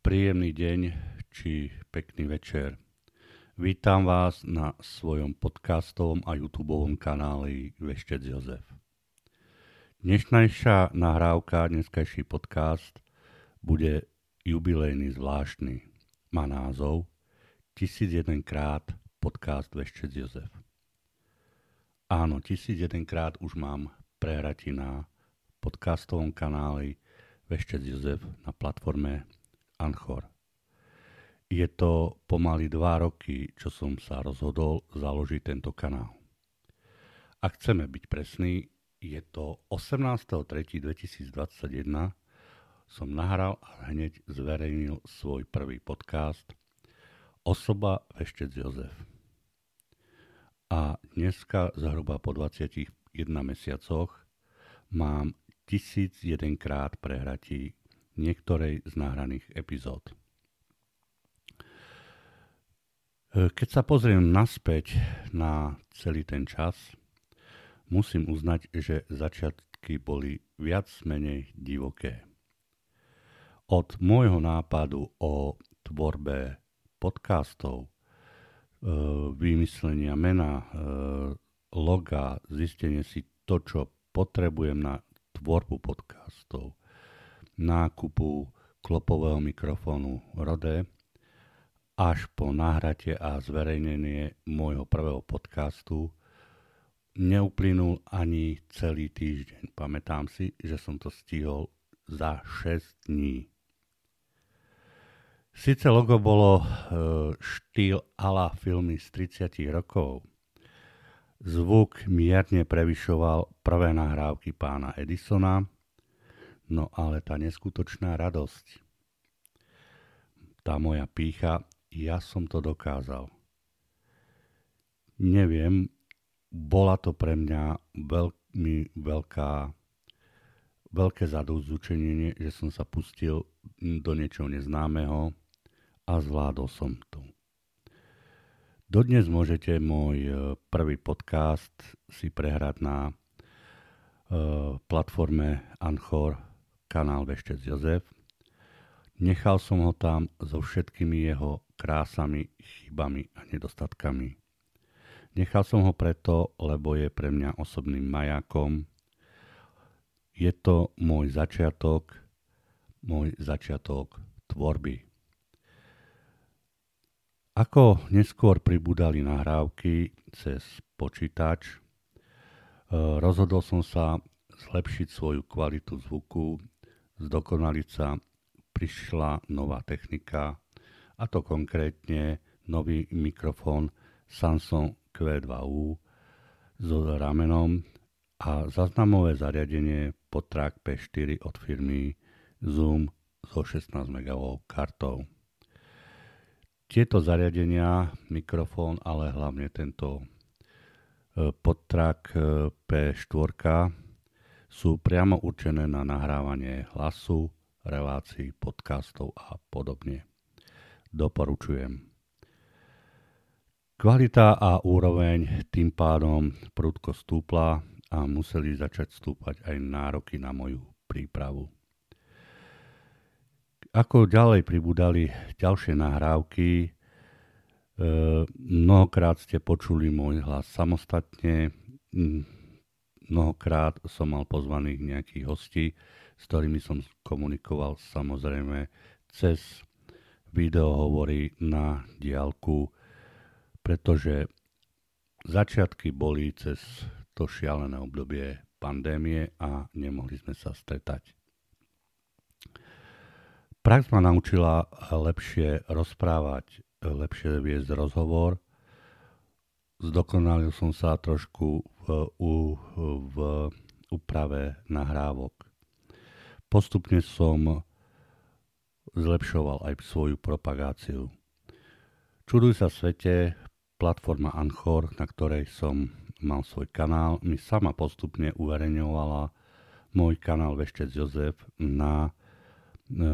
Príjemný deň či pekný večer. Vítam vás na svojom podcastovom a YouTube kanáli Veštec Jozef. Dnešnejšia nahrávka, dneskajší podcast bude jubilejný zvláštny. Má názov 1001 krát podcast Veštec Jozef. Áno, 1001 krát už mám prehrati na podcastovom kanáli Veštec Jozef na platforme Anchor. Je to pomaly dva roky, čo som sa rozhodol založiť tento kanál. Ak chceme byť presní, je to 18.3.2021 som nahral a hneď zverejnil svoj prvý podcast Osoba Veštec Jozef. A dneska zhruba po 21 mesiacoch mám 1001 krát prehratí niektorej z nahraných epizód. E, keď sa pozriem naspäť na celý ten čas, musím uznať, že začiatky boli viac menej divoké. Od môjho nápadu o tvorbe podcastov, e, vymyslenia mena, e, loga, zistenie si to, čo potrebujem na tvorbu podcastov, nákupu klopového mikrofónu Rode, až po nahratie a zverejnenie môjho prvého podcastu neuplynul ani celý týždeň. Pamätám si, že som to stihol za 6 dní. Sice logo bolo e, štýl ala filmy z 30 rokov, Zvuk mierne prevyšoval prvé nahrávky pána Edisona, no ale tá neskutočná radosť, tá moja pícha, ja som to dokázal. Neviem, bola to pre mňa veľmi veľká, veľké zadúzučenie, že som sa pustil do niečoho neznámeho a zvládol som to. Dodnes môžete môj e, prvý podcast si prehrať na e, platforme Anchor kanál Veštec Jozef. Nechal som ho tam so všetkými jeho krásami, chybami a nedostatkami. Nechal som ho preto, lebo je pre mňa osobným majakom. Je to môj začiatok, môj začiatok tvorby. Ako neskôr pribudali nahrávky cez počítač, e, rozhodol som sa zlepšiť svoju kvalitu zvuku, zdokonaliť sa, prišla nová technika, a to konkrétne nový mikrofón Samsung Q2U so ramenom a zaznamové zariadenie Potrak P4 od firmy Zoom so 16 MB kartou. Tieto zariadenia, mikrofón, ale hlavne tento e, podtrak e, P4 sú priamo určené na nahrávanie hlasu, relácií, podcastov a podobne. Doporučujem. Kvalita a úroveň tým pádom prudko stúpla a museli začať stúpať aj nároky na moju prípravu. Ako ďalej pribudali ďalšie nahrávky, e, mnohokrát ste počuli môj hlas samostatne, mnohokrát som mal pozvaných nejakých hostí, s ktorými som komunikoval samozrejme cez videohovory na diálku, pretože začiatky boli cez to šialené obdobie pandémie a nemohli sme sa stretať. Prax ma naučila lepšie rozprávať, lepšie viesť rozhovor. Zdokonalil som sa trošku v, u, v úprave nahrávok. Postupne som zlepšoval aj svoju propagáciu. Čuduj sa svete, platforma Anchor, na ktorej som mal svoj kanál, mi sama postupne uverejňovala môj kanál Veštec Jozef na E,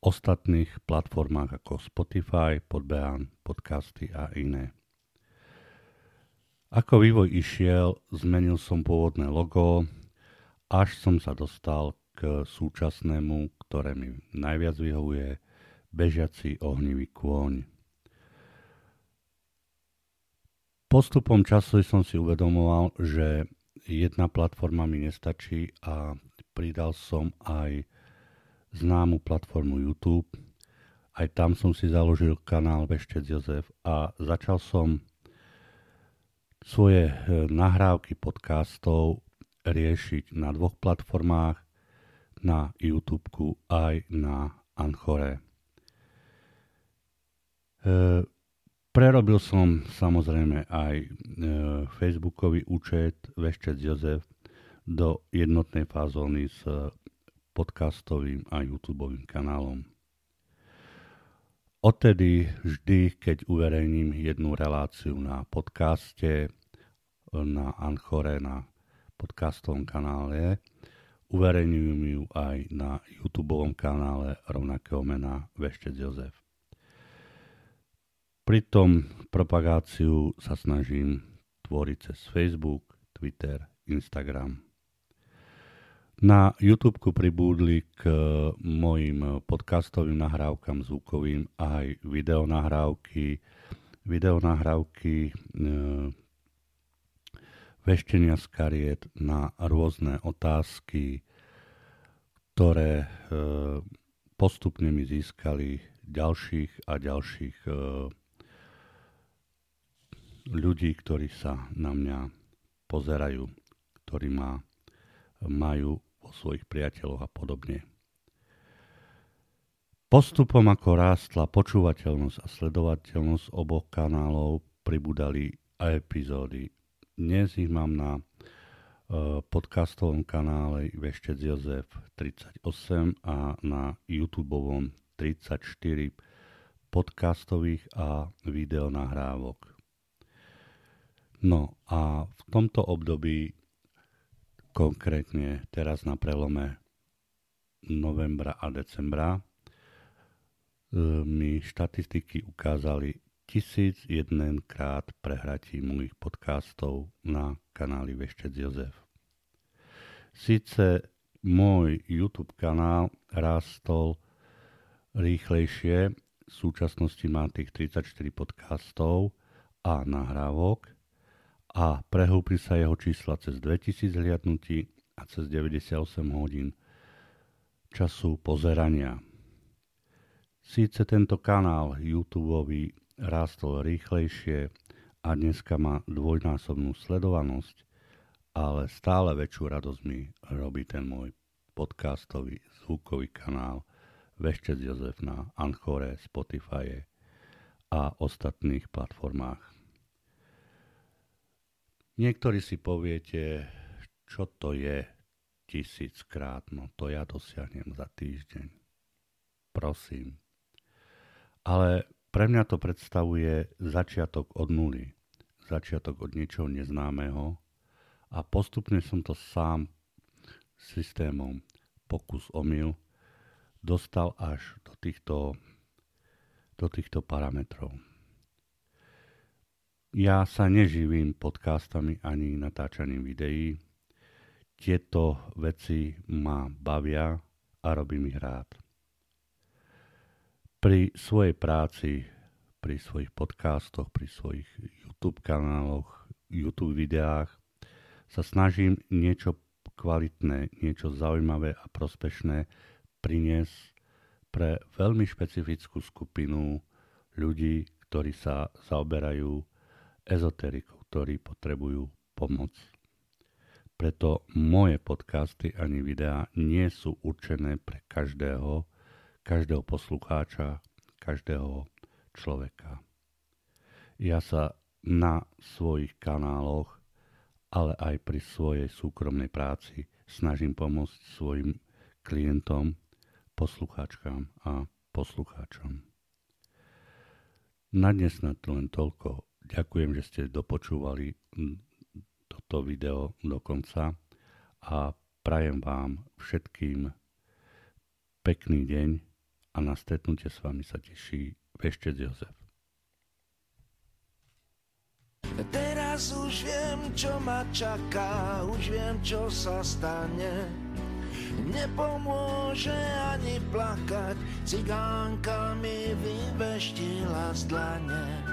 ostatných platformách ako Spotify, Podbehan, podcasty a iné. Ako vývoj išiel, zmenil som pôvodné logo, až som sa dostal k súčasnému, ktoré mi najviac vyhovuje, bežiaci ohnivý kôň. Postupom času som si uvedomoval, že jedna platforma mi nestačí a pridal som aj známu platformu YouTube. Aj tam som si založil kanál Veštec Jozef a začal som svoje e, nahrávky podcastov riešiť na dvoch platformách, na YouTube aj na Anchore. E, Prerobil som samozrejme aj e, Facebookový účet Veščec Jozef do jednotnej fázóny s podcastovým a YouTube kanálom. Odtedy vždy, keď uverejním jednu reláciu na podcaste, na Anchore, na podcastovom kanále, uverejňujem ju aj na YouTube kanále rovnakého mena Veštec Jozef. Pritom propagáciu sa snažím tvoriť cez Facebook, Twitter, Instagram. Na YouTube pribúdli k mojim podcastovým nahrávkam zvukovým aj videonahrávky, videonahrávky e, veštenia z kariet na rôzne otázky, ktoré e, postupne mi získali ďalších a ďalších e, ľudí, ktorí sa na mňa pozerajú, ktorí ma majú vo svojich priateľoch a podobne. Postupom ako rástla počúvateľnosť a sledovateľnosť oboch kanálov pribudali aj epizódy. Dnes ich mám na uh, podcastovom kanále Veštec Jozef 38 a na YouTube 34 podcastových a videonahrávok. No a v tomto období, konkrétne teraz na prelome novembra a decembra, e, mi štatistiky ukázali tisíc krát prehratí mojich podcastov na kanáli Veštec Jozef. Sice môj YouTube kanál rástol rýchlejšie, v súčasnosti má tých 34 podcastov a nahrávok, a prehúpli sa jeho čísla cez 2000 hliadnutí a cez 98 hodín času pozerania. Síce tento kanál YouTube rástol rýchlejšie a dneska má dvojnásobnú sledovanosť, ale stále väčšiu radosť mi robí ten môj podcastový zvukový kanál Veštec Jozef na Anchore, Spotify a ostatných platformách. Niektorí si poviete, čo to je tisíckrát, no to ja dosiahnem za týždeň. Prosím. Ale pre mňa to predstavuje začiatok od nuly, začiatok od niečoho neznámeho a postupne som to sám systémom pokus omyl dostal až do týchto, do týchto parametrov. Ja sa neživím podcastami ani natáčaním videí. Tieto veci ma bavia a robím ich rád. Pri svojej práci, pri svojich podcastoch, pri svojich YouTube kanáloch, YouTube videách sa snažím niečo kvalitné, niečo zaujímavé a prospešné priniesť pre veľmi špecifickú skupinu ľudí, ktorí sa zaoberajú ezoterikov, ktorí potrebujú pomoc. Preto moje podcasty ani videá nie sú určené pre každého, každého poslucháča, každého človeka. Ja sa na svojich kanáloch, ale aj pri svojej súkromnej práci snažím pomôcť svojim klientom, poslucháčkám a poslucháčom. Na dnes na to len toľko. Ďakujem, že ste dopočúvali toto video do konca a prajem vám všetkým pekný deň a na stretnutie s vami sa teší Veštec Jozef. Teraz už viem, čo ma čaká, už viem, čo sa stane. nepomôže ani plakať, cigánka mi vyveštila z dlane.